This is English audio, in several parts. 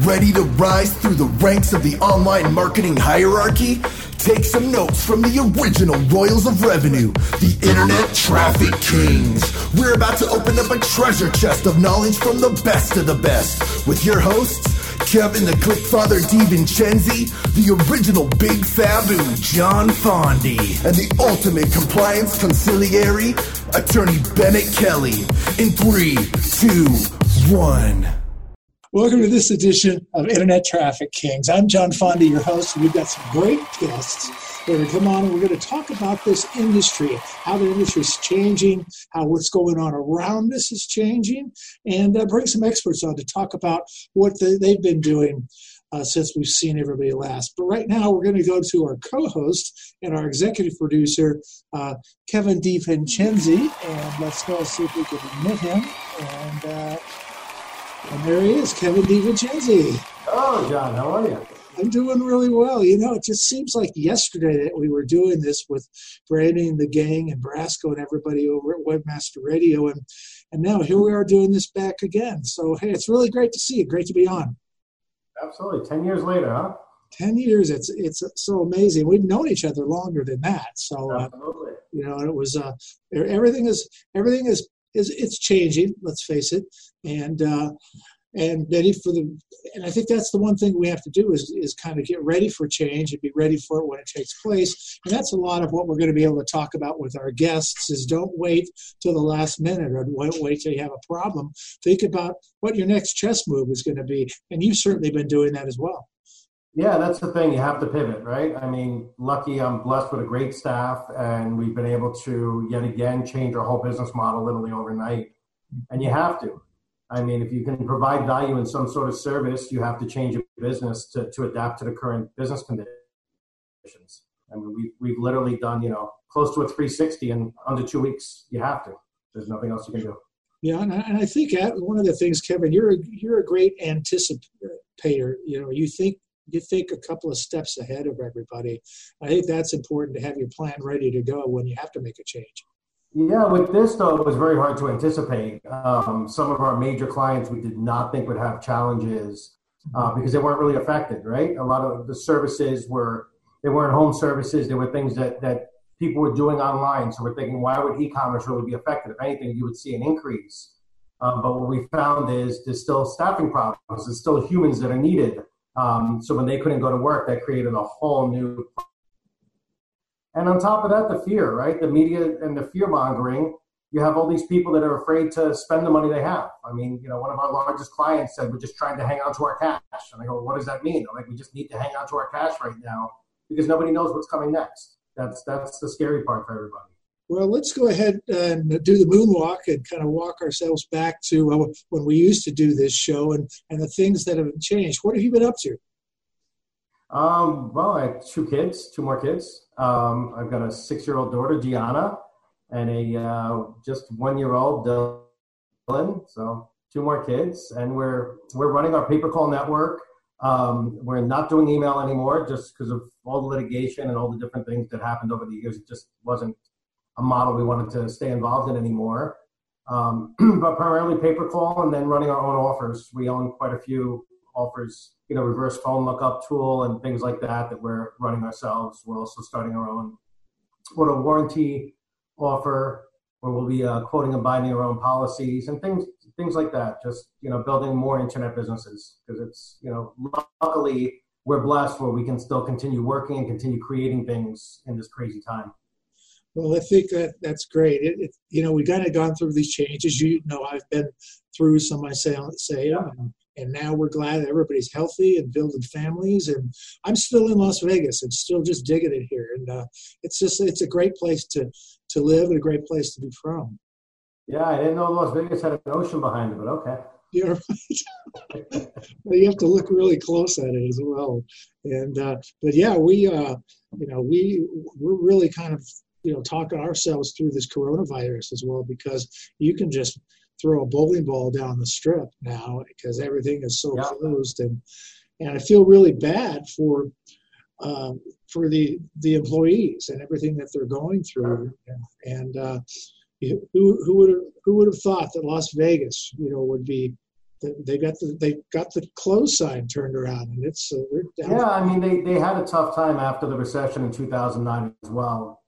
Ready to rise through the ranks of the online marketing hierarchy? Take some notes from the original Royals of Revenue, the Internet Traffic Kings. We're about to open up a treasure chest of knowledge from the best of the best with your hosts, Kevin the Clickfather DiVincenzi, the original Big Fabu, John Fondi, and the ultimate compliance conciliary, Attorney Bennett Kelly. In three, two, one. Welcome to this edition of Internet Traffic Kings. I'm John Fondi, your host, and we've got some great guests that are come on and we're going to talk about this industry, how the industry is changing, how what's going on around us is changing, and uh, bring some experts on to talk about what the, they've been doing uh, since we've seen everybody last. But right now, we're going to go to our co-host and our executive producer, uh, Kevin DiVincenzi, and let's go see if we can admit him. And uh, and there he is, Kevin DiVincenzi. Oh, John. How are you? I'm doing really well. You know, it just seems like yesterday that we were doing this with Brandon and the gang and Brasco and everybody over at Webmaster Radio, and and now here we are doing this back again. So hey, it's really great to see you. Great to be on. Absolutely. Ten years later, huh? Ten years. It's it's so amazing. We've known each other longer than that. So uh, you know, it was uh, everything is everything is is it's changing. Let's face it, and uh, and ready for the. And I think that's the one thing we have to do is is kind of get ready for change and be ready for it when it takes place. And that's a lot of what we're going to be able to talk about with our guests. Is don't wait till the last minute or wait, wait till you have a problem. Think about what your next chess move is going to be, and you've certainly been doing that as well. Yeah, that's the thing. You have to pivot, right? I mean, lucky I'm blessed with a great staff, and we've been able to yet again change our whole business model literally overnight. And you have to. I mean, if you can provide value in some sort of service, you have to change your business to, to adapt to the current business conditions. I mean, we've, we've literally done, you know, close to a 360 in under two weeks. You have to. There's nothing else you can do. Yeah, and I, and I think one of the things, Kevin, you're a, you're a great anticipator. You know, you think you think a couple of steps ahead of everybody. I think that's important to have your plan ready to go when you have to make a change. Yeah, with this though, it was very hard to anticipate. Um, some of our major clients we did not think would have challenges uh, because they weren't really affected. Right, a lot of the services were they weren't home services. They were things that that people were doing online. So we're thinking, why would e-commerce really be affected? If anything, you would see an increase. Um, but what we found is there's still staffing problems. There's still humans that are needed. Um, so when they couldn't go to work, that created a whole new. And on top of that, the fear, right? The media and the fear mongering. You have all these people that are afraid to spend the money they have. I mean, you know, one of our largest clients said, "We're just trying to hang on to our cash." And I go, "What does that mean?" Like, "We just need to hang on to our cash right now because nobody knows what's coming next." That's that's the scary part for everybody. Well, let's go ahead and do the moonwalk and kind of walk ourselves back to uh, when we used to do this show and, and the things that have changed. What have you been up to? Um, well, I have two kids, two more kids. Um, I've got a six-year-old daughter, Gianna, and a uh, just one-year-old Dylan. So two more kids, and we're we're running our pay-per-call network. Um, we're not doing email anymore just because of all the litigation and all the different things that happened over the years. It just wasn't a model we wanted to stay involved in anymore. Um, but primarily pay per call and then running our own offers. We own quite a few offers, you know, reverse phone lookup tool and things like that that we're running ourselves. We're also starting our own auto warranty offer where we'll be uh, quoting and binding our own policies and things things like that. Just you know, building more internet businesses because it's you know, luckily we're blessed where we can still continue working and continue creating things in this crazy time. Well, I think that that's great. It, it, you know, we've kind of gone through these changes. You know, I've been through some myself, say, and, and now we're glad that everybody's healthy and building families. And I'm still in Las Vegas and still just digging it here. And uh, it's just it's a great place to to live and a great place to be from. Yeah, I didn't know Las Vegas had an ocean behind it, but okay. Yeah, right. you have to look really close at it as well. And uh, but yeah, we uh, you know we we're really kind of you know talking ourselves through this coronavirus as well because you can just throw a bowling ball down the strip now because everything is so yeah. closed and and I feel really bad for um, for the the employees and everything that they're going through and uh, who who would have who would have thought that Las Vegas you know would be they got the they got the close sign turned around, and it's uh, yeah. I mean, they they had a tough time after the recession in 2009 as well.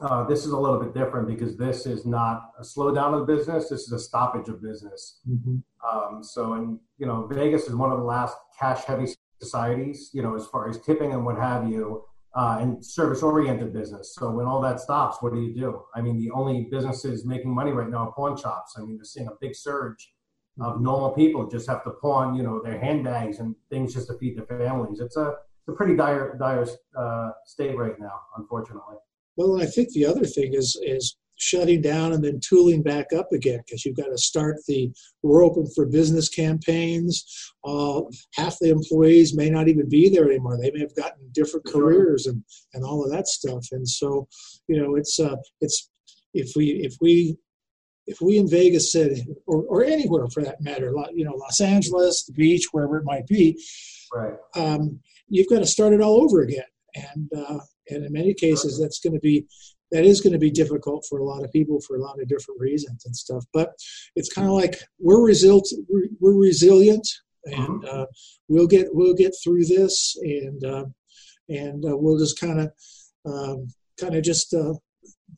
Uh, this is a little bit different because this is not a slowdown of the business. This is a stoppage of business. Mm-hmm. Um, so, and you know, Vegas is one of the last cash-heavy societies. You know, as far as tipping and what have you, uh, and service-oriented business. So, when all that stops, what do you do? I mean, the only businesses making money right now are pawn shops. I mean, they're seeing a big surge of normal people just have to pawn, you know, their handbags and things just to feed their families. It's a, it's a pretty dire, dire uh, state right now, unfortunately. Well, I think the other thing is is shutting down and then tooling back up again because you've got to start the we're open for business campaigns uh, half the employees may not even be there anymore they may have gotten different careers and and all of that stuff and so you know it's uh it's if we if we if we in Vegas said, or, or anywhere for that matter, you know, Los Angeles, the beach, wherever it might be, right. um, you've got to start it all over again. And uh, and in many cases, that's going to be that is going to be difficult for a lot of people for a lot of different reasons and stuff. But it's kind of like we're resilient. We're, resilient, and uh-huh. uh, we'll get we'll get through this, and uh, and uh, we'll just kind of um, kind of just uh,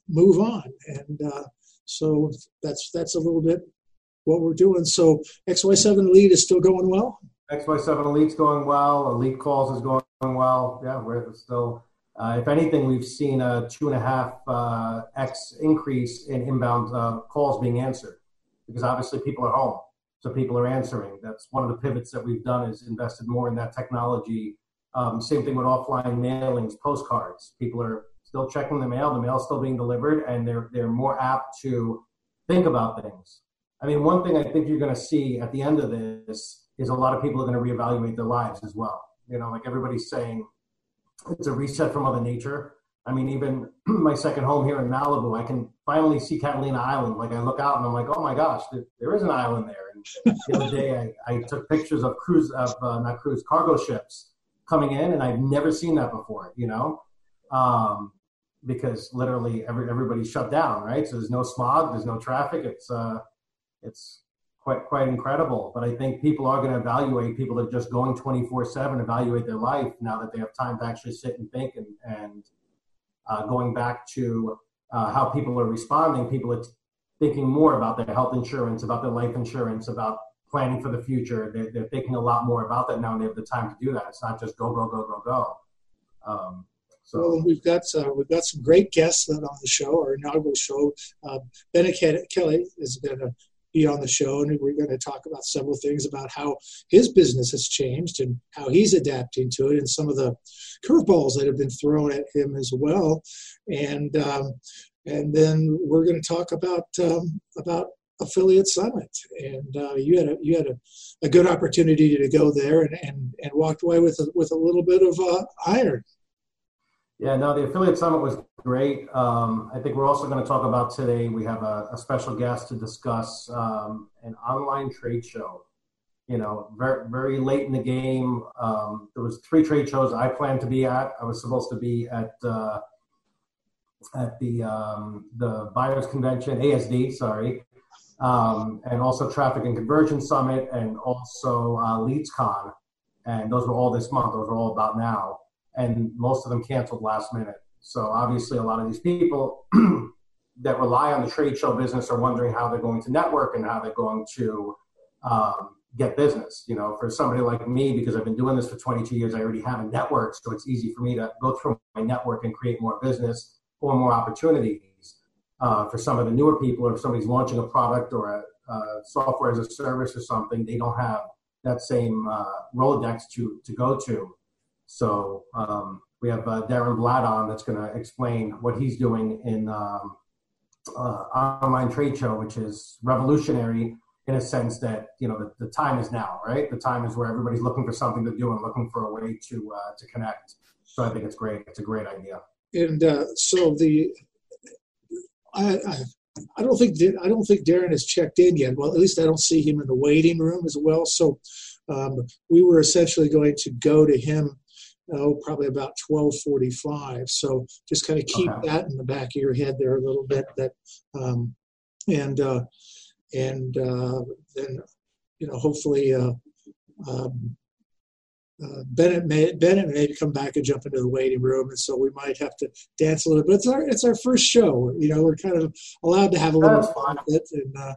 move on and uh, so that's that's a little bit what we're doing. So XY7 Elite is still going well. XY7 Elite's going well. Elite calls is going well. Yeah, we're still. Uh, if anything, we've seen a two and a half uh, x increase in inbound uh, calls being answered because obviously people are home, so people are answering. That's one of the pivots that we've done is invested more in that technology. Um, same thing with offline mailings, postcards. People are still checking the mail. The mail's still being delivered, and they're they're more apt to think about things. I mean, one thing I think you're going to see at the end of this is a lot of people are going to reevaluate their lives as well. You know, like everybody's saying, it's a reset from Mother Nature. I mean, even my second home here in Malibu, I can finally see Catalina Island. Like I look out and I'm like, oh my gosh, there, there is an island there. And the other day, I, I took pictures of cruise of uh, not cruise cargo ships coming in, and I've never seen that before. You know, um, because literally every, everybody's shut down, right? So there's no smog, there's no traffic. It's uh, it's quite quite incredible. But I think people are going to evaluate people that are just going 24/7, evaluate their life now that they have time to actually sit and think and and uh, going back to uh, how people are responding. People are thinking more about their health insurance, about their life insurance, about planning for the future. They're, they're thinking a lot more about that now, and they have the time to do that. It's not just go go go go go. Um, so well, we've got uh, we've got some great guests on the show, our inaugural show. Uh, Kelly is going to be on the show, and we're going to talk about several things about how his business has changed and how he's adapting to it, and some of the curveballs that have been thrown at him as well. And um, and then we're going to talk about um, about affiliate summit and uh, you had a you had a, a, good opportunity to go there and, and, and walked away with a, with a little bit of uh, iron yeah, no, the affiliate summit was great. Um, I think we're also going to talk about today. We have a, a special guest to discuss um, an online trade show. You know, very very late in the game. Um, there was three trade shows I planned to be at. I was supposed to be at uh, at the um, the buyers convention, ASD, sorry, um, and also Traffic and Conversion Summit, and also uh, LeadsCon, and those were all this month. Those are all about now and most of them canceled last minute. So obviously, a lot of these people that rely on the trade show business are wondering how they're going to network and how they're going to um, get business. You know, for somebody like me, because I've been doing this for 22 years, I already have a network, so it's easy for me to go through my network and create more business or more opportunities. Uh, for some of the newer people, or if somebody's launching a product or a, a software as a service or something, they don't have that same uh, Rolodex to to go to. So um, we have uh, Darren Blatt on that's going to explain what he's doing in um, uh, online trade show, which is revolutionary in a sense that you know the, the, time is now, right? The time is where everybody's looking for something to do and looking for a way to uh, to connect. So I think it's great. It's a great idea. And uh, so the I, I I don't think I don't think Darren has checked in yet. Well, at least I don't see him in the waiting room as well. So um, we were essentially going to go to him oh, probably about 1245. So just kind of keep okay. that in the back of your head there a little bit. That um, and uh, and uh, then you know, hopefully, uh, um, uh, Bennett may Bennett may come back and jump into the waiting room, and so we might have to dance a little bit. It's our it's our first show, you know. We're kind of allowed to have a little fun with it, and uh,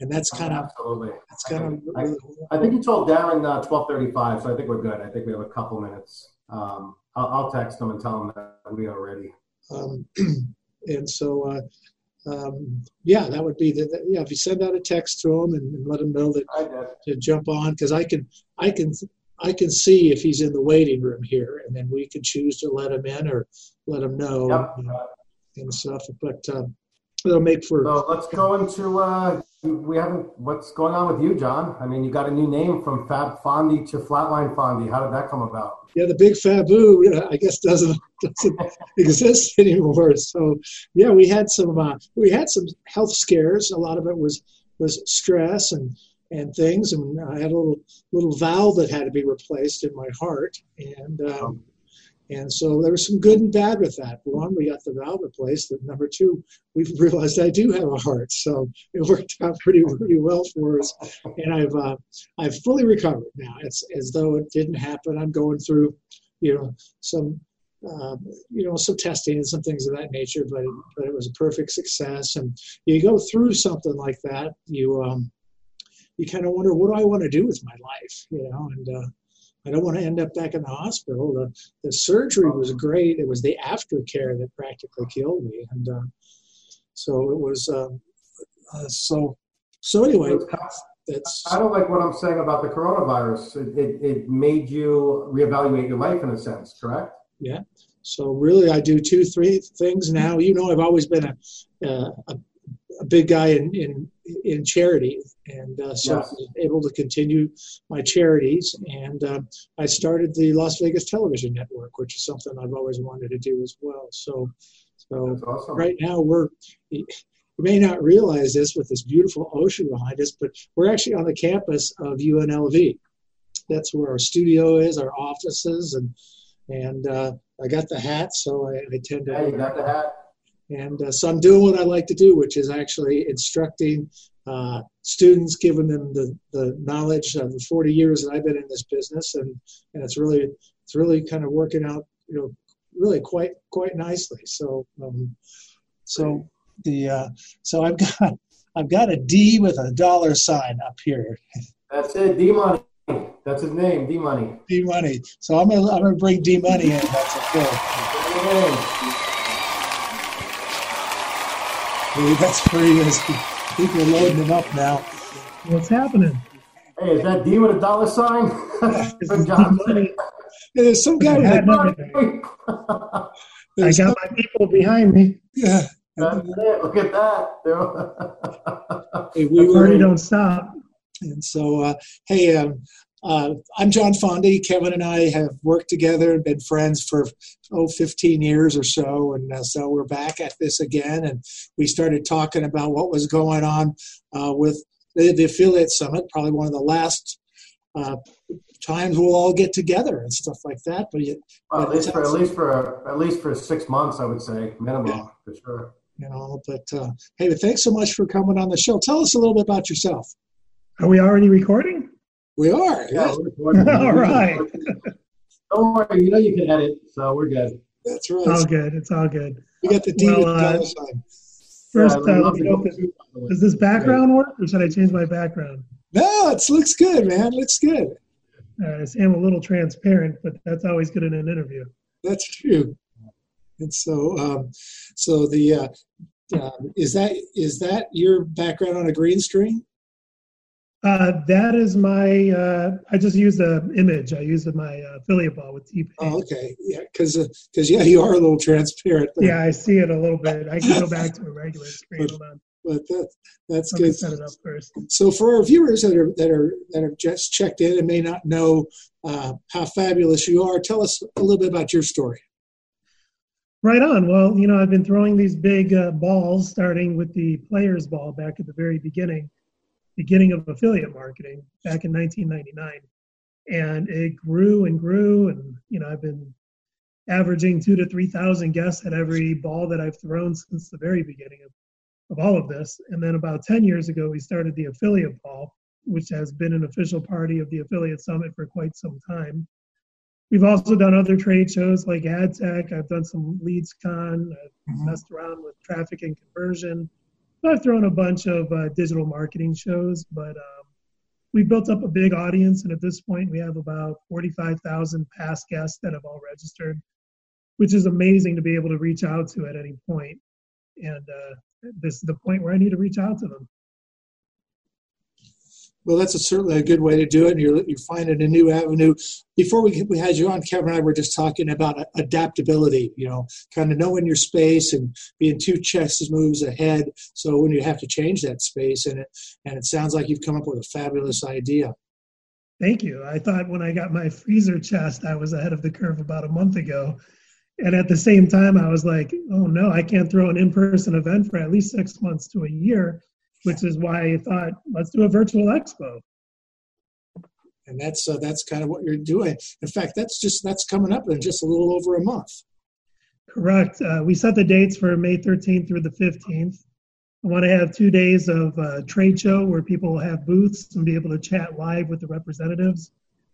and that's kind of absolutely. That's kind of. I, I, think you told Darren uh, twelve thirty five, so I think we're good. I think we have a couple minutes. Um, I'll, I'll, text them and tell them that we are ready. Um, and so, uh, um, yeah, that would be the, the, yeah. If you send out a text to them and, and let them know that to jump on, because I can I can I can see if he's in the waiting room here, and then we can choose to let him in or let him know yep. know, and stuff. But um, it'll make for. So let's go into. Uh, we haven't. What's going on with you, John? I mean, you got a new name from Fab Fondy to Flatline Fondy. How did that come about? Yeah, the big Fabu, I guess, doesn't doesn't exist anymore. So yeah, we had some uh, we had some health scares. A lot of it was was stress and and things. And I had a little little valve that had to be replaced in my heart, and um, and so there was some good and bad with that. One, we got the valve replaced, number two, we realized I do have a heart, so it worked out pretty pretty well for us. And I've uh, I've fully recovered now. It's as though it didn't happen. I'm going through, you know, some uh, you know, some testing and some things of that nature, but it, but it was a perfect success. And you go through something like that, you um, you kind of wonder, what do I want to do with my life? You know, and uh, I don't want to end up back in the hospital. The, the surgery was great. It was the aftercare that practically killed me. And uh, so it was, um, uh, so, so anyway, that's. I don't like what I'm saying about the coronavirus. It, it, it made you reevaluate your life in a sense, correct? Yeah. So really, I do two, three things now. You know, I've always been a, uh, a a big guy in in, in charity, and uh, so yes. I was able to continue my charities. And uh, I started the Las Vegas Television Network, which is something I've always wanted to do as well. So, so awesome. right now we're. You may not realize this with this beautiful ocean behind us, but we're actually on the campus of UNLV. That's where our studio is, our offices, and and uh, I got the hat, so I, I tend to. Yeah, you got the hat and uh, so I'm doing what I like to do, which is actually instructing uh, students, giving them the, the knowledge of the 40 years that I've been in this business, and, and it's really it's really kind of working out, you know, really quite quite nicely. So um, so the uh, so I've got I've got a D with a dollar sign up here. That's it, D money. That's his name, D money. D money. So I'm gonna I'm gonna bring D money in. That's okay. That's pretty easy. People are loading them up now. What's happening? Hey, is that D with a dollar sign? There's some guy with I got some, my people behind me. Yeah. That's it. Look at that. hey, we were, don't stop. And so, uh, hey, um, uh, I'm John Fondy. Kevin and I have worked together and been friends for oh 15 years or so, and uh, so we're back at this again. And we started talking about what was going on uh, with the, the, affiliate summit. Probably one of the last uh, times we'll all get together and stuff like that. But, well, but at least for at least for at least for six months, I would say minimum yeah. for sure. You know, but uh, hey, but thanks so much for coming on the show. Tell us a little bit about yourself. Are we already recording? We are. Yeah. All right. Don't worry. You know you can edit, so we're good. That's right. It's all good. It's all good. We got the D well, uh, First, yeah, uh, this, does this background work, or should I change my background? No, it looks good, man. It looks good. Uh, I am a little transparent, but that's always good in an interview. That's true. And so, um, so the uh, uh, is that is that your background on a green screen? Uh, that is my. Uh, I just use the image. I use my uh, affiliate ball with T. Oh, okay. Yeah, because because uh, yeah, you are a little transparent. But, yeah, I see it a little bit. I can go back to a regular screen. Hold on. But that, that's good. Set it up first. So for our viewers that are that are that have just checked in and may not know uh, how fabulous you are, tell us a little bit about your story. Right on. Well, you know, I've been throwing these big uh, balls, starting with the players' ball back at the very beginning beginning of affiliate marketing back in 1999 and it grew and grew and you know i've been averaging two to three thousand guests at every ball that i've thrown since the very beginning of, of all of this and then about 10 years ago we started the affiliate ball which has been an official party of the Affiliate Summit for quite some time. We've also done other trade shows like AdTech. I've done some LeadsCon. I've mm-hmm. messed around with traffic and conversion. I've thrown a bunch of uh, digital marketing shows, but um, we built up a big audience, and at this point, we have about 45,000 past guests that have all registered, which is amazing to be able to reach out to at any point. And uh, this is the point where I need to reach out to them. Well, that's a, certainly a good way to do it. You're, you're finding a new avenue. Before we, we had you on, Kevin and I were just talking about adaptability, you know, kind of knowing your space and being two chess moves ahead. So when you have to change that space, and it, and it sounds like you've come up with a fabulous idea. Thank you. I thought when I got my freezer chest, I was ahead of the curve about a month ago. And at the same time, I was like, oh no, I can't throw an in person event for at least six months to a year which is why I thought let's do a virtual expo. And that's uh, that's kind of what you're doing. In fact, that's just that's coming up in just a little over a month. Correct. Uh, we set the dates for May 13th through the 15th. I want to have two days of uh, trade show where people will have booths and be able to chat live with the representatives.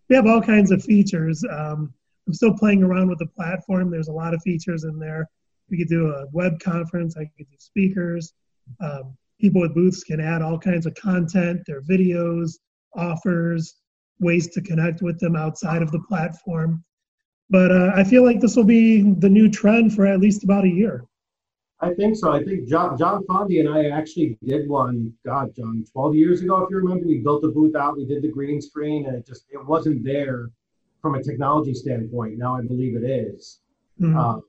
We have all kinds of features. Um, I'm still playing around with the platform. There's a lot of features in there. We could do a web conference. I could do speakers. Um, people with booths can add all kinds of content, their videos, offers, ways to connect with them outside of the platform. But uh, I feel like this will be the new trend for at least about a year. I think so. I think John, John Fondi and I actually did one, God, John, 12 years ago, if you remember. We built a booth out, we did the green screen, and it just it wasn't there from a technology standpoint. Now I believe it is. Mm-hmm. Uh,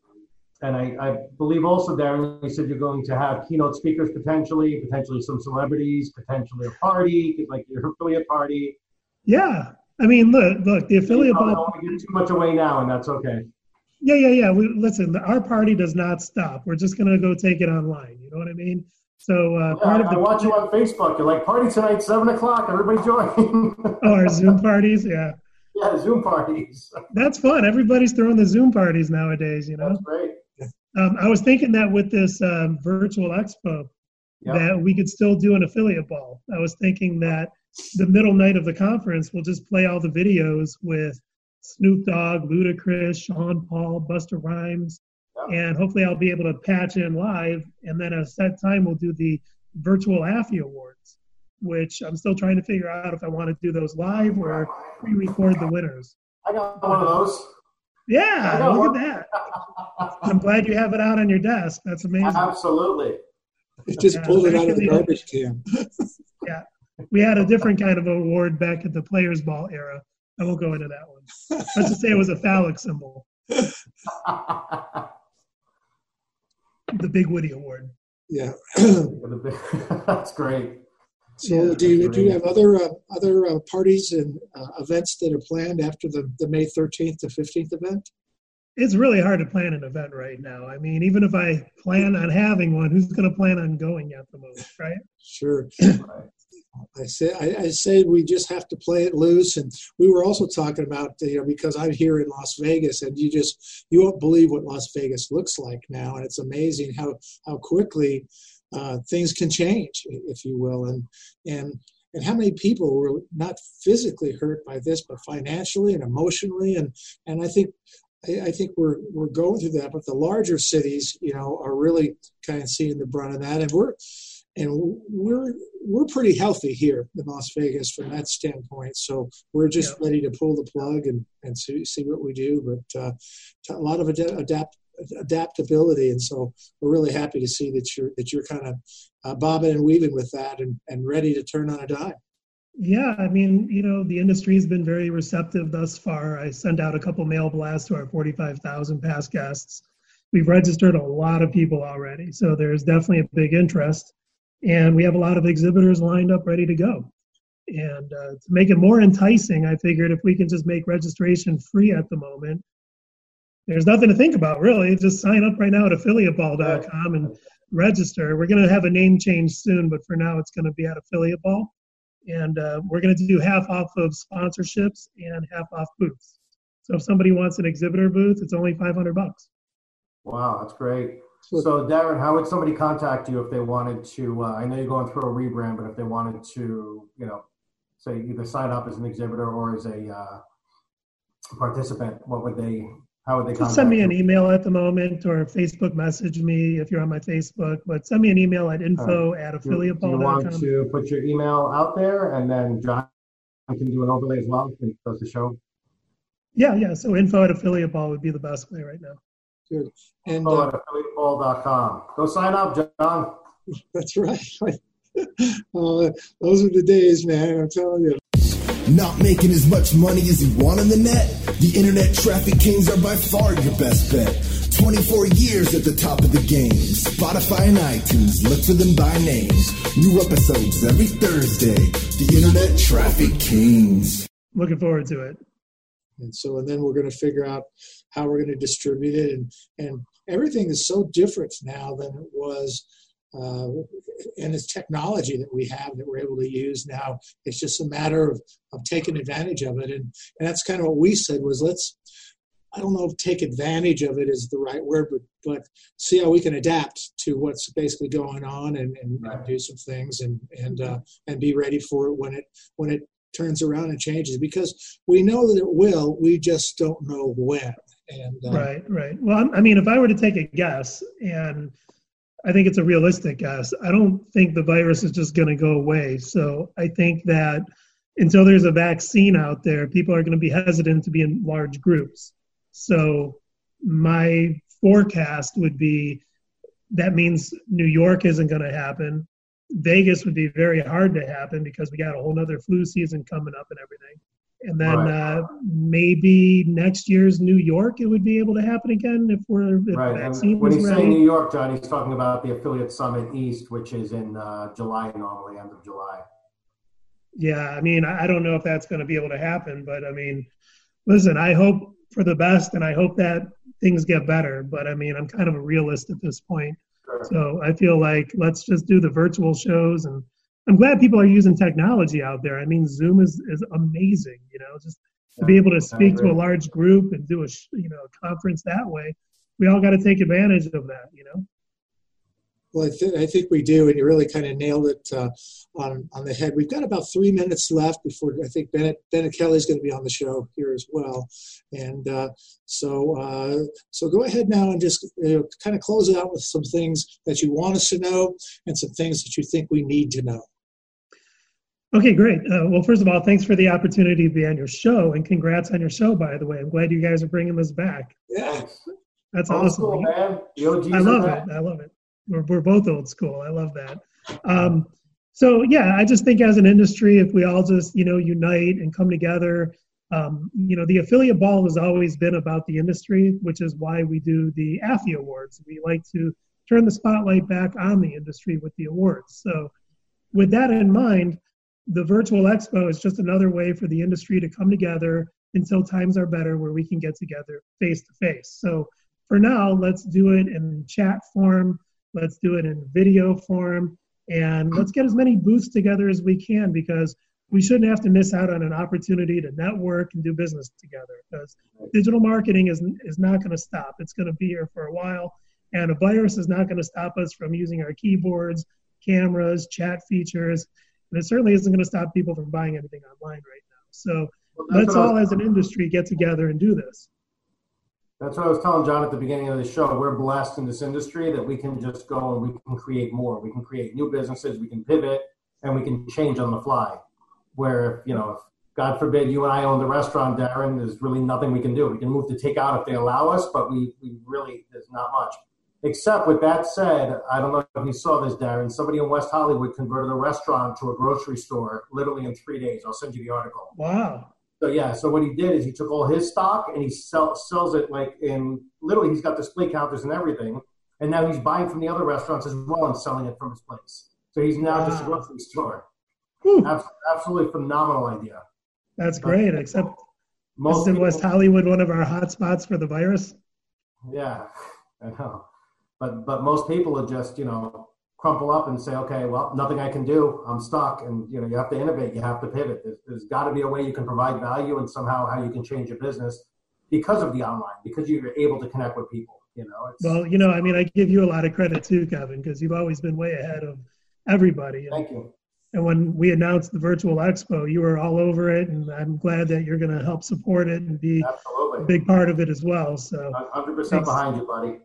and I, I, believe also, Darren, you said you're going to have keynote speakers potentially, potentially some celebrities, potentially a party, like your affiliate party. Yeah, I mean, look, look, the affiliate. I don't want to give too much away now, and that's okay. Yeah, yeah, yeah. We listen. Our party does not stop. We're just gonna go take it online. You know what I mean? So uh, yeah, part of the I watch you on Facebook. You're like party tonight, seven o'clock. Everybody join. oh, our Zoom parties, yeah. Yeah, Zoom parties. That's fun. Everybody's throwing the Zoom parties nowadays. You know. That's great. Um, I was thinking that with this um, virtual expo, yep. that we could still do an affiliate ball. I was thinking that the middle night of the conference, we'll just play all the videos with Snoop Dogg, Ludacris, Sean Paul, Busta Rhymes, yep. and hopefully I'll be able to patch in live. And then at a set time, we'll do the virtual AFI Awards, which I'm still trying to figure out if I want to do those live or pre-record the winners. I got one of those. Yeah, look at that. I'm glad you have it out on your desk. That's amazing. Absolutely. You just yeah, pulled it out of the garbage can. yeah. We had a different kind of award back at the Players Ball era. I won't go into that one. Let's just say it was a phallic symbol. the Big Woody Award. Yeah. That's great. So, do you do you have other uh, other uh, parties and uh, events that are planned after the, the May 13th to 15th event? It's really hard to plan an event right now. I mean, even if I plan on having one, who's going to plan on going at the most, right? Sure. I say I, I, say we just have to play it loose, and we were also talking about you know because I'm here in Las Vegas, and you just you won't believe what Las Vegas looks like now, and it's amazing how how quickly uh, things can change, if you will, and and and how many people were not physically hurt by this, but financially and emotionally, and and I think I, think we're we're going through that, but the larger cities, you know, are really kind of seeing the brunt of that, and we're and we're we're pretty healthy here in Las Vegas from that standpoint. So we're just yeah. ready to pull the plug and and see, see what we do. But uh, a lot of adapt adaptability, and so we're really happy to see that you're that you're kind of uh, bobbing and weaving with that and, and ready to turn on a dime. Yeah, I mean, you know, the industry has been very receptive thus far. I sent out a couple mail blasts to our 45,000 past guests. We've registered a lot of people already, so there's definitely a big interest, and we have a lot of exhibitors lined up ready to go. And uh, to make it more enticing, I figured if we can just make registration free at the moment, there's nothing to think about really. Just sign up right now at affiliateball.com and register. We're going to have a name change soon, but for now it's going to be at Affiliate Ball. And uh, we're going to do half off of sponsorships and half off booths. So if somebody wants an exhibitor booth, it's only 500 bucks. Wow, that's great. So Darren, how would somebody contact you if they wanted to? Uh, I know you're going through a rebrand, but if they wanted to, you know, say either sign up as an exhibitor or as a uh, participant, what would they? How would they Just send me an email at the moment or Facebook message me if you're on my Facebook. But send me an email at info at affiliateball.com. Do you want to put your email out there and then John can do an overlay as well if does the show? Yeah, yeah. So info at affiliateball would be the best way right now. Good. And info uh, at affiliateball.com. Go sign up, John. that's right. uh, those are the days, man. I'm telling you. Not making as much money as you want on the net? The Internet Traffic Kings are by far your best bet. 24 years at the top of the game. Spotify and iTunes, look for them by name. New episodes every Thursday. The Internet Traffic Kings. Looking forward to it. And so, and then we're going to figure out how we're going to distribute it. And, and everything is so different now than it was uh, and it's technology that we have that we're able to use now. It's just a matter of, of taking advantage of it. And, and that's kind of what we said was let's, I don't know if take advantage of it is the right word, but, but see how we can adapt to what's basically going on and, and, and do some things and, and, uh, and be ready for it when it, when it turns around and changes because we know that it will, we just don't know when. And, uh, right, right. Well, I mean, if I were to take a guess and I think it's a realistic guess. I don't think the virus is just going to go away. So I think that until there's a vaccine out there, people are going to be hesitant to be in large groups. So my forecast would be that means New York isn't going to happen. Vegas would be very hard to happen because we got a whole other flu season coming up and everything. And then right. uh, maybe next year's New York, it would be able to happen again if we're if right. vaccine when he's ready. saying New York, John, he's talking about the affiliate summit East, which is in uh, July normally, end of July. Yeah, I mean, I don't know if that's going to be able to happen, but I mean, listen, I hope for the best, and I hope that things get better. But I mean, I'm kind of a realist at this point, sure. so I feel like let's just do the virtual shows and I'm glad people are using technology out there. I mean, Zoom is is amazing. You know, just to be able to speak to a large group and do a you know a conference that way. We all got to take advantage of that. You know. Well, I, th- I think we do, and you really kind of nailed it uh, on on the head. We've got about three minutes left before I think Bennett Bennett Kelly is going to be on the show here as well, and uh, so uh, so go ahead now and just you know, kind of close it out with some things that you want us to know and some things that you think we need to know. Okay, great. Uh, well, first of all, thanks for the opportunity to be on your show, and congrats on your show. By the way, I'm glad you guys are bringing this back. Yeah, that's old awesome. School, man. I love it. I love it. We're we're both old school. I love that. Um, so yeah, I just think as an industry, if we all just you know unite and come together, um, you know, the affiliate ball has always been about the industry, which is why we do the AFI awards. We like to turn the spotlight back on the industry with the awards. So, with that in mind the virtual expo is just another way for the industry to come together until times are better where we can get together face to face. So for now, let's do it in chat form, let's do it in video form, and let's get as many booths together as we can because we shouldn't have to miss out on an opportunity to network and do business together because digital marketing is, is not going to stop. It's going to be here for a while, and a virus is not going to stop us from using our keyboards, cameras, chat features and it certainly isn't going to stop people from buying anything online right now. So well, let's all, as an industry, get together and do this. That's what I was telling John at the beginning of the show. We're blessed in this industry that we can just go and we can create more. We can create new businesses, we can pivot, and we can change on the fly. Where, you know, if God forbid you and I own the restaurant, Darren, there's really nothing we can do. We can move to takeout if they allow us, but we, we really, there's not much. Except with that said, I don't know if you saw this, Darren. Somebody in West Hollywood converted a restaurant to a grocery store literally in three days. I'll send you the article. Wow. So yeah, so what he did is he took all his stock and he sell, sells it like in literally he's got display counters and everything, and now he's buying from the other restaurants as well and selling it from his place. So he's now wow. just a grocery store. Absolutely phenomenal idea. That's great. Except most in West Hollywood, one of our hot spots for the virus. Yeah, I know. But but most people are just you know crumple up and say, okay, well, nothing I can do. I'm stuck. And you know, you have to innovate. You have to pivot. there's, there's got to be a way you can provide value and somehow how you can change your business because of the online, because you're able to connect with people. You know. well, you know, I mean, I give you a lot of credit too, Kevin, because you've always been way ahead of everybody. Thank you. And when we announced the virtual expo, you were all over it, and I'm glad that you're going to help support it and be Absolutely. a big part of it as well. So, 100% behind you, buddy.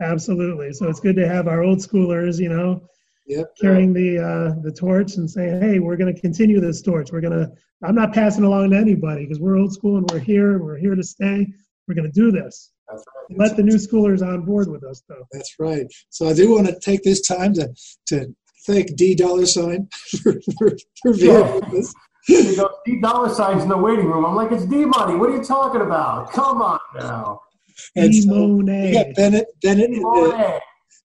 Absolutely. So it's good to have our old schoolers, you know, Yep. carrying the uh, the torch and saying, "Hey, we're going to continue this torch. We're going to. I'm not passing along to anybody because we're old school and we're here. We're here to stay. We're going to do this. That's right. Let the new schoolers on board with us, though. That's right. So I do want to take this time to to thank D Dollar Sign for for, for being with us. You go, D dollar signs in the waiting room. I'm like, it's D money. What are you talking about? Come on now. And so Monet. we got Bennett Bennett in the,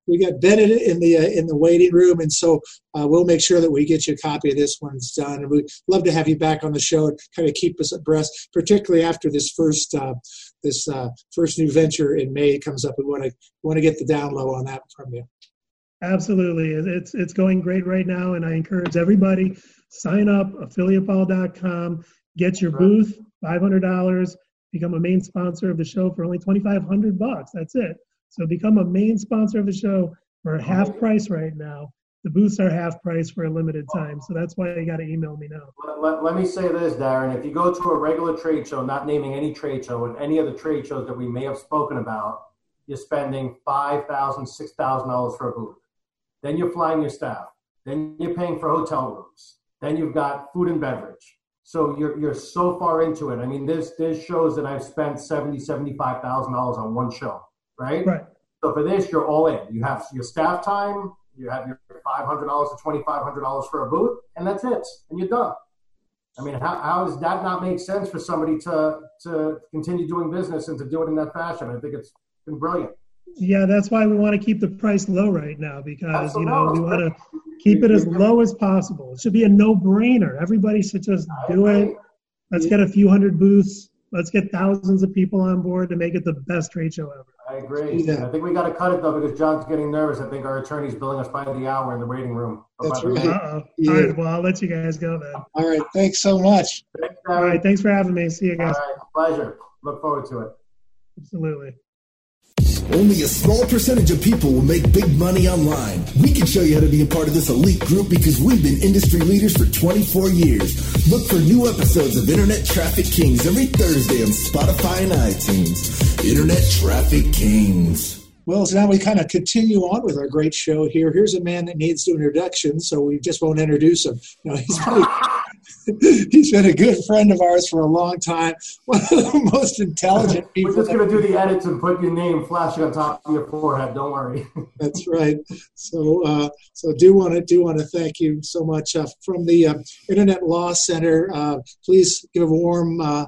we got Bennett in the uh, in the waiting room, and so uh, we'll make sure that we get you a copy of this when it's done. And we'd love to have you back on the show and kind of keep us abreast, particularly after this first uh, this uh, first new venture in May comes up. We want to want to get the down low on that from you. Absolutely. It's it's going great right now, and I encourage everybody sign up affiliateball.com, get your booth, five hundred dollars, become a main sponsor of the show for only twenty five hundred bucks. That's it. So become a main sponsor of the show for half oh. price right now. The booths are half price for a limited time, so that's why you got to email me now. Let, let, let me say this, Darren. If you go to a regular trade show, not naming any trade show, and any of the trade shows that we may have spoken about, you're spending $5,000, $6,000 for a booth. Then you're flying your staff. Then you're paying for hotel rooms. Then you've got food and beverage. So you're, you're so far into it. I mean, there's, there's shows that I've spent $70,000, $75,000 on one show, right? Right. So for this, you're all in. You have your staff time, you have your five hundred dollars to twenty five hundred dollars for a booth, and that's it, and you're done. I mean, how, how does that not make sense for somebody to to continue doing business and to do it in that fashion? I think it's been brilliant. Yeah, that's why we want to keep the price low right now because you know we want to keep it as low as possible. It should be a no-brainer. Everybody should just do it. Let's get a few hundred booths. Let's get thousands of people on board to make it the best trade show ever. I agree. Yeah. I think we got to cut it though because John's getting nervous. I think our attorney's billing us by the hour in the waiting room. That's right. Uh-oh. Yeah. All right, well, I'll let you guys go then. All right. Thanks so much. Thanks, All Darren. right, thanks for having me. See you guys. right, pleasure. Look forward to it. Absolutely. Only a small percentage of people will make big money online. We can show you how to be a part of this elite group because we've been industry leaders for 24 years. Look for new episodes of Internet Traffic Kings every Thursday on Spotify and iTunes. Internet Traffic Kings. Well, so now we kind of continue on with our great show here. Here's a man that needs to introduction, so we just won't introduce him. You know, he's been, he's been a good friend of ours for a long time. One of the most intelligent people. We're just gonna do the edits and put your name flashing on top of your forehead. Don't worry. That's right. So, uh, so do want to do want to thank you so much uh, from the uh, Internet Law Center. Uh, please give a warm uh,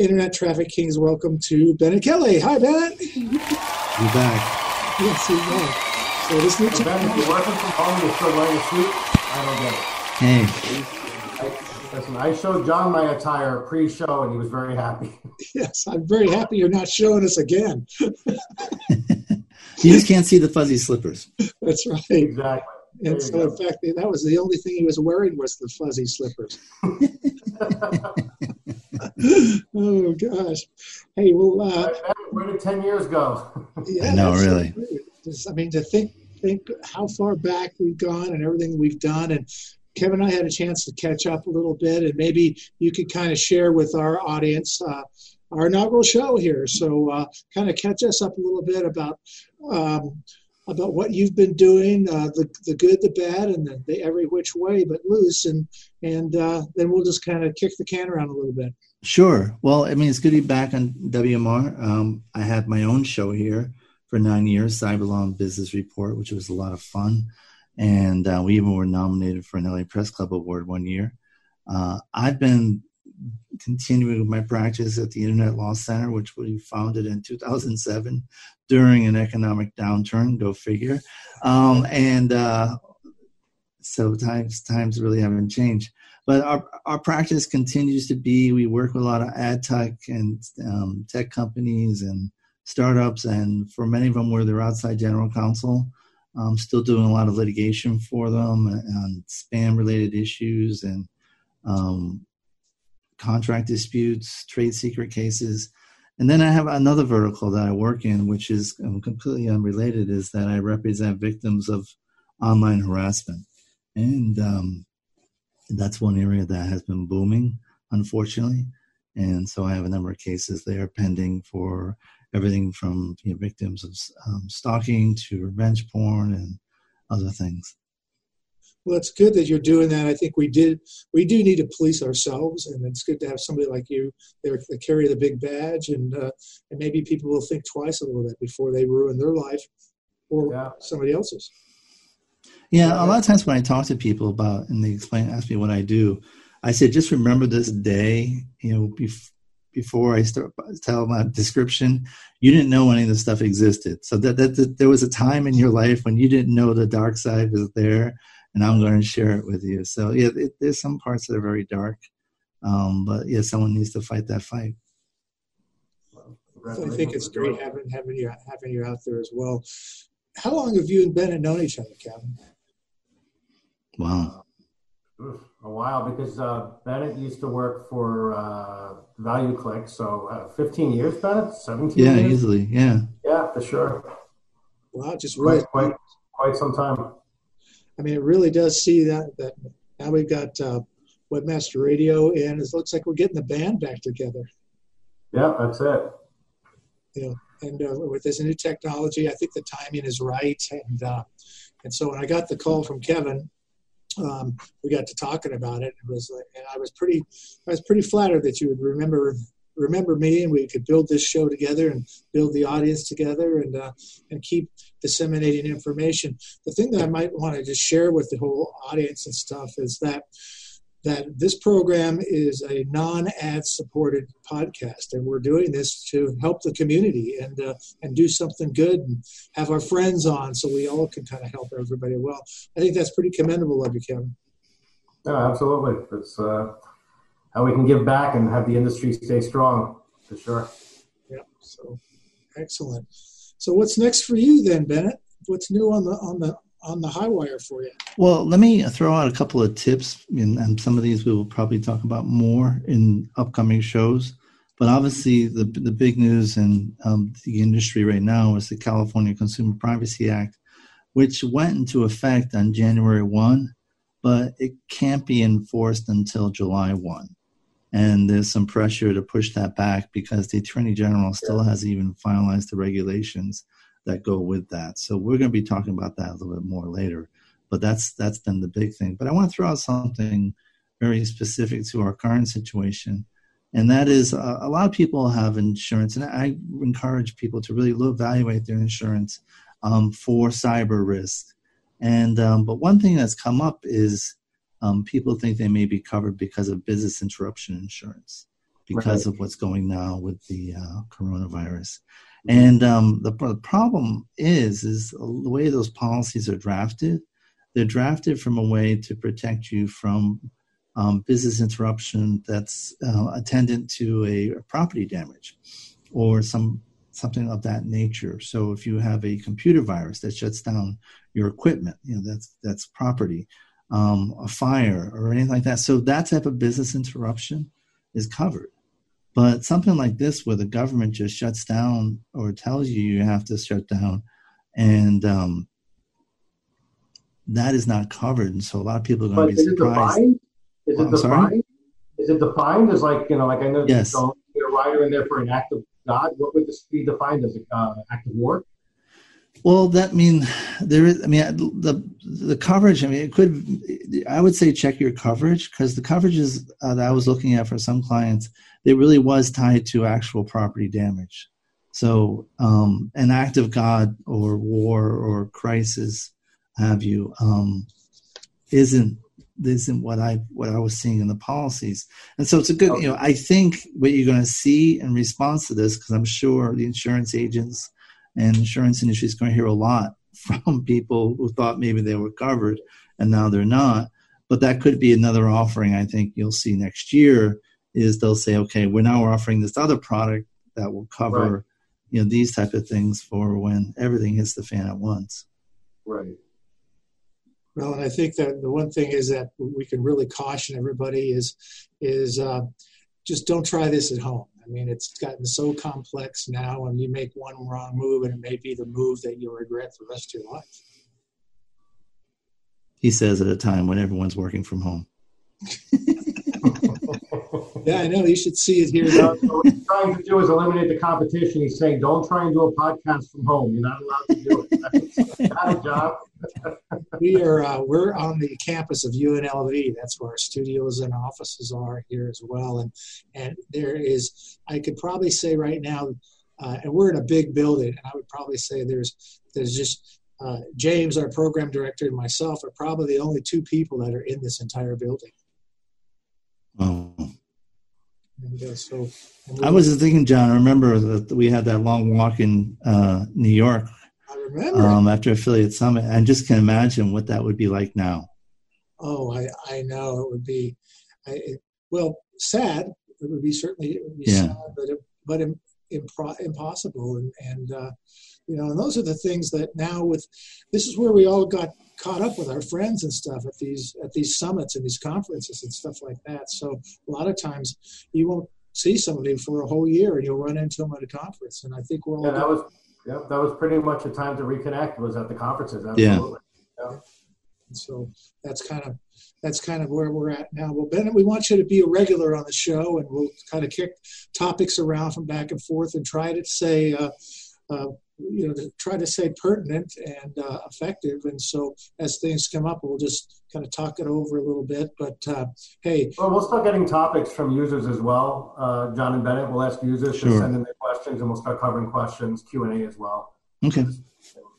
Internet Traffic Kings welcome to Bennett Kelly. Hi, Bennett. You're back? Yes, you are. So this new So ben, if you're working from home, you're still wearing a suit. I don't get it. Hey, I, listen, I showed John my attire pre-show, and he was very happy. Yes, I'm very happy you're not showing us again. you just can't see the fuzzy slippers. That's right. exactly. And you so, go. in fact, that was the only thing he was wearing was the fuzzy slippers. oh gosh. Hey, well, uh, Where did ten years go? yeah, I know, really. Just, I mean, to think think how far back we've gone and everything we've done, and Kevin and I had a chance to catch up a little bit, and maybe you could kind of share with our audience uh, our inaugural show here. So, uh, kind of catch us up a little bit about. Um, about what you've been doing, uh, the the good, the bad, and the, the every which way but loose, and and uh, then we'll just kind of kick the can around a little bit. Sure. Well, I mean, it's good to be back on WMR. Um, I had my own show here for nine years, Cyberlaw Business Report, which was a lot of fun. And uh, we even were nominated for an LA Press Club Award one year. Uh, I've been continuing my practice at the Internet Law Center, which we founded in 2007 during an economic downturn. Go figure. Um, and uh, so times times really haven't changed but our, our practice continues to be we work with a lot of ad tech and um, tech companies and startups and for many of them we're their outside general counsel still doing a lot of litigation for them and spam related issues and um, contract disputes trade secret cases and then i have another vertical that i work in which is completely unrelated is that i represent victims of online harassment and um, that's one area that has been booming, unfortunately. And so I have a number of cases there pending for everything from you know, victims of um, stalking to revenge porn and other things. Well, it's good that you're doing that. I think we did. We do need to police ourselves, and it's good to have somebody like you there that carry the big badge, and uh, and maybe people will think twice a little bit before they ruin their life or yeah. somebody else's. Yeah, a lot of times when I talk to people about and they explain, ask me what I do, I say just remember this day. You know, bef- before I start tell my description, you didn't know any of this stuff existed. So that, that, that there was a time in your life when you didn't know the dark side was there, and I'm going to share it with you. So yeah, it, there's some parts that are very dark, um, but yeah, someone needs to fight that fight. I think it's great having having you having you out there as well. How long have you and Ben known each other, Kevin? Wow. A while because uh, Bennett used to work for uh, Value Click, so uh, 15 years, Bennett, 17. Yeah, years? easily, yeah. Yeah, for sure. Wow, just really quite, quite, quite some time. I mean, it really does see that that now we've got uh, Webmaster Radio, and it looks like we're getting the band back together. Yeah, that's it. Yeah, and uh, with this new technology, I think the timing is right, and uh, and so when I got the call from Kevin um, we got to talking about it. It was and I was pretty, I was pretty flattered that you would remember remember me and we could build this show together and build the audience together and uh, and keep disseminating information. The thing that I might want to just share with the whole audience and stuff is that that this program is a non-ad supported podcast and we're doing this to help the community and uh, and do something good and have our friends on so we all can kind of help everybody well. I think that's pretty commendable of you kevin. Yeah absolutely. It's uh, how we can give back and have the industry stay strong for sure yeah so excellent so what's next for you then bennett what's new on the on the on the high wire for you? Well, let me throw out a couple of tips, and, and some of these we will probably talk about more in upcoming shows. But obviously, the the big news in um, the industry right now is the California Consumer Privacy Act, which went into effect on January one, but it can't be enforced until July one. And there's some pressure to push that back because the Attorney General still hasn't even finalized the regulations that go with that. So we're going to be talking about that a little bit more later. But that's that's been the big thing. But I want to throw out something very specific to our current situation, and that is uh, a lot of people have insurance, and I encourage people to really evaluate their insurance um, for cyber risk. And um, but one thing that's come up is um, people think they may be covered because of business interruption insurance because right. of what's going now with the uh, coronavirus. And um, the, the problem is, is the way those policies are drafted. They're drafted from a way to protect you from um, business interruption that's uh, attendant to a, a property damage or some something of that nature. So if you have a computer virus that shuts down your equipment, you know that's that's property, um, a fire or anything like that. So that type of business interruption is covered. But something like this, where the government just shuts down or tells you you have to shut down, and um, that is not covered, and so a lot of people are going to be surprised. Is it defined? Is it defined as like you know, like I know yes. there's a writer in there for an act of God. What would this be defined as? An uh, act of war? Well, that mean there is. I mean, the the coverage. I mean, it could. I would say check your coverage because the coverages uh, that I was looking at for some clients, it really was tied to actual property damage. So, um, an act of God or war or crisis, have you, um, isn't isn't what I what I was seeing in the policies. And so it's a good. You know, I think what you're going to see in response to this, because I'm sure the insurance agents and insurance industry is going to hear a lot from people who thought maybe they were covered and now they're not. But that could be another offering I think you'll see next year is they'll say, okay, we're now offering this other product that will cover, right. you know, these type of things for when everything hits the fan at once. Right. Well, and I think that the one thing is that we can really caution everybody is is uh, just don't try this at home. I mean, it's gotten so complex now, and you make one wrong move, and it may be the move that you'll regret the rest of your life. He says at a time when everyone's working from home. yeah, I know. You should see it here. so what he's trying to do is eliminate the competition. He's saying, don't try and do a podcast from home. You're not allowed to do it. That's not a job. we are uh, we're on the campus of UNLV. That's where our studios and offices are here as well. And and there is, I could probably say right now, uh, and we're in a big building, and I would probably say there's there's just uh, James, our program director, and myself are probably the only two people that are in this entire building. Oh. And, so, I was thinking, John. I remember that we had that long walk in uh, New York I remember. um, after affiliate summit. I just can imagine what that would be like now. oh, I, I know it would be, I, it, well, sad. It would be certainly it would be Yeah. sad, but it, but im, impro- impossible. And and uh, you know, and those are the things that now with this is where we all got caught up with our friends and stuff at these at these summits and these conferences and stuff like that. So a lot of times you won't see somebody for a whole year and you'll run into them at a conference. And I think we're all Yeah, that was yeah, that was pretty much a time to reconnect. Was at the conferences. Yeah. Absolutely. And so that's kind of that's kind of where we're at now. Well, Bennett, we want you to be a regular on the show, and we'll kind of kick topics around from back and forth and try to say, uh, uh, you know, to try to say pertinent and uh, effective. And so as things come up, we'll just kind of talk it over a little bit. But uh, hey, Well, we'll start getting topics from users as well. Uh, John and Bennett will ask users to send in their questions, and we'll start covering questions Q and A as well. Okay.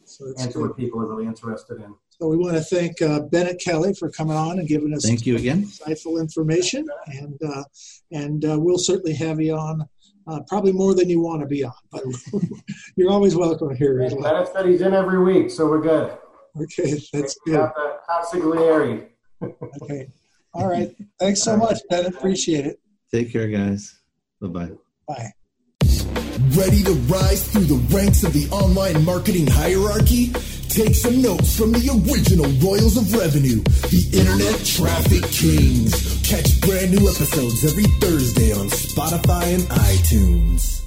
so, it's Answer good. what people are really interested in. so we want to thank uh, Bennett Kelly for coming on and giving us Thank you again. insightful information, and uh, and uh, we'll certainly have you on. Uh, probably more than you want to be on, but you're always welcome here. And Bennett said he's in every week, so we're good. Okay, that's We good. have the consigliere. Okay, all right. Thanks so much, Ben. Appreciate it. Take care, guys. Bye bye. Bye. Ready to rise through the ranks of the online marketing hierarchy? Take some notes from the original Royals of Revenue, the Internet Traffic Kings. Catch brand new episodes every Thursday on Spotify and iTunes.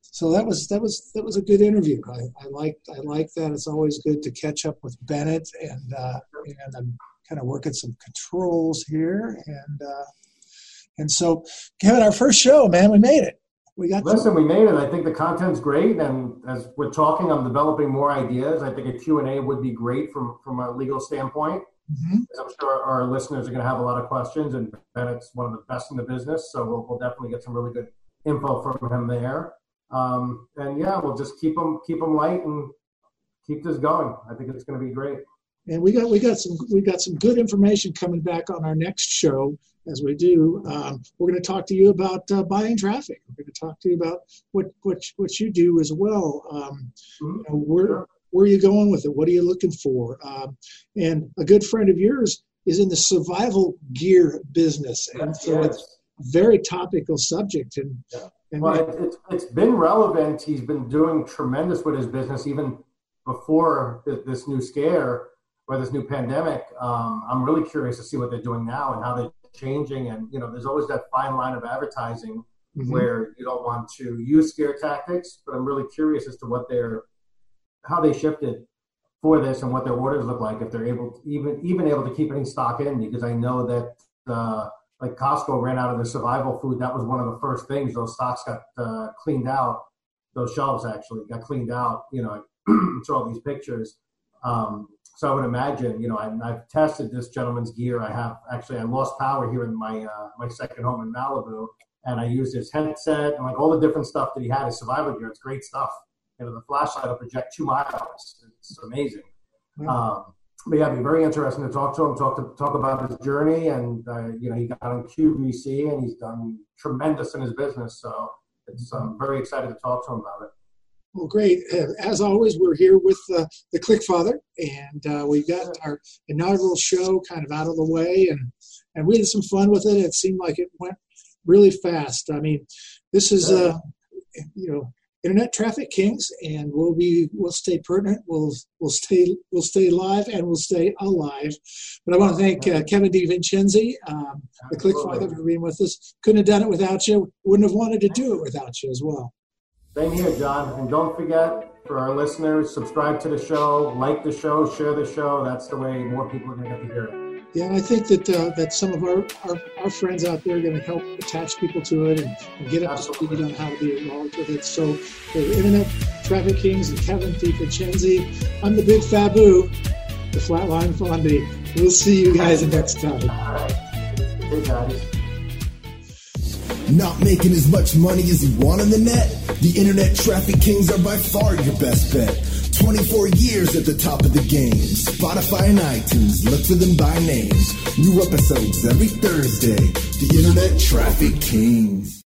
So that was that was that was a good interview. I, I like I like that. It's always good to catch up with Bennett, and uh, and I'm kind of working some controls here, and uh, and so Kevin, our first show, man, we made it. We got Listen, we made it. I think the content's great, and as we're talking, I'm developing more ideas. I think a Q&A would be great from from a legal standpoint. Mhm. I'm sure our listeners are going to have a lot of questions, and Bennett's one of the best in the business, so we'll, we'll definitely get some really good info from him there. Um, and yeah, we'll just keep them keep them light and keep this going. I think it's going to be great. and we got we got some we got some good information coming back on our next show as we do um, we're going to talk to you about uh, buying traffic we're going to talk to you about what what what you do as well um, Mhm. you know, where where are you going with it what are you looking for um, and a good friend of yours is in the survival gear business and so Yes. it's very topical subject and, Yeah. and Well, it, it's it's been relevant. He's been doing tremendous with his business even before this new scare or this new pandemic. Um, I'm really curious to see what they're doing now and how they're changing. And you know, there's always that fine line of advertising Mhm. where you don't want to use scare tactics, but I'm really curious as to what they're how they shifted for this and what their orders look like if they're able to even even able to keep any stock in because I know that uh, like Costco ran out of the survival food. That was one of the first things. Those stocks got uh, cleaned out. Those shelves actually got cleaned out. You know, I saw all these pictures. Um, so I would imagine, you know, I, I've tested this gentleman's gear. I have actually, I lost power here in my uh, my second home in Malibu, and I used his headset and like all the different stuff that he had. His survival gear, it's great stuff. You know, the flashlight will project two miles. It's amazing. Um, but yeah, it'd be very interesting to talk to him, talk to talk about his journey, and uh, you know, he got on QVC and he's done tremendous in his business. So it's I'm very excited to talk to him about it. Well, great. Uh, As always, we're here with uh, the ClickFather, and uh, we've got our inaugural show kind of out of the way, and and we had some fun with it. It seemed like it went really fast. I mean, this is uh, you know internet traffic kings, and we'll be we'll stay pertinent. We'll we'll stay we'll stay live, and we'll stay alive. But I want to thank uh, Kevin DiVincenzi, um, the ClickFather, for being with us. Couldn't have done it without you. Wouldn't have wanted to do it without you as well. Same here, John. And don't forget for our listeners, subscribe to the show, like the show, share the show. That's the way more people are going to get to hear it. Yeah, and I think that uh, that some of our, our, our, friends out there are going to help attach people to it and, and get up to speed on how to be involved with it. So, for Internet Traffic Kings and Kevin DiVincenzi, I'm the Big Fabu, the Flatline Fondi. We'll see you guys next time. All right. Hey, guys. Not making as much money as you want on the net? The Internet Traffic Kings are by far your best bet. 24 years at the top of the game. Spotify and iTunes, look for them by name. New episodes every Thursday. The Internet Traffic Kings.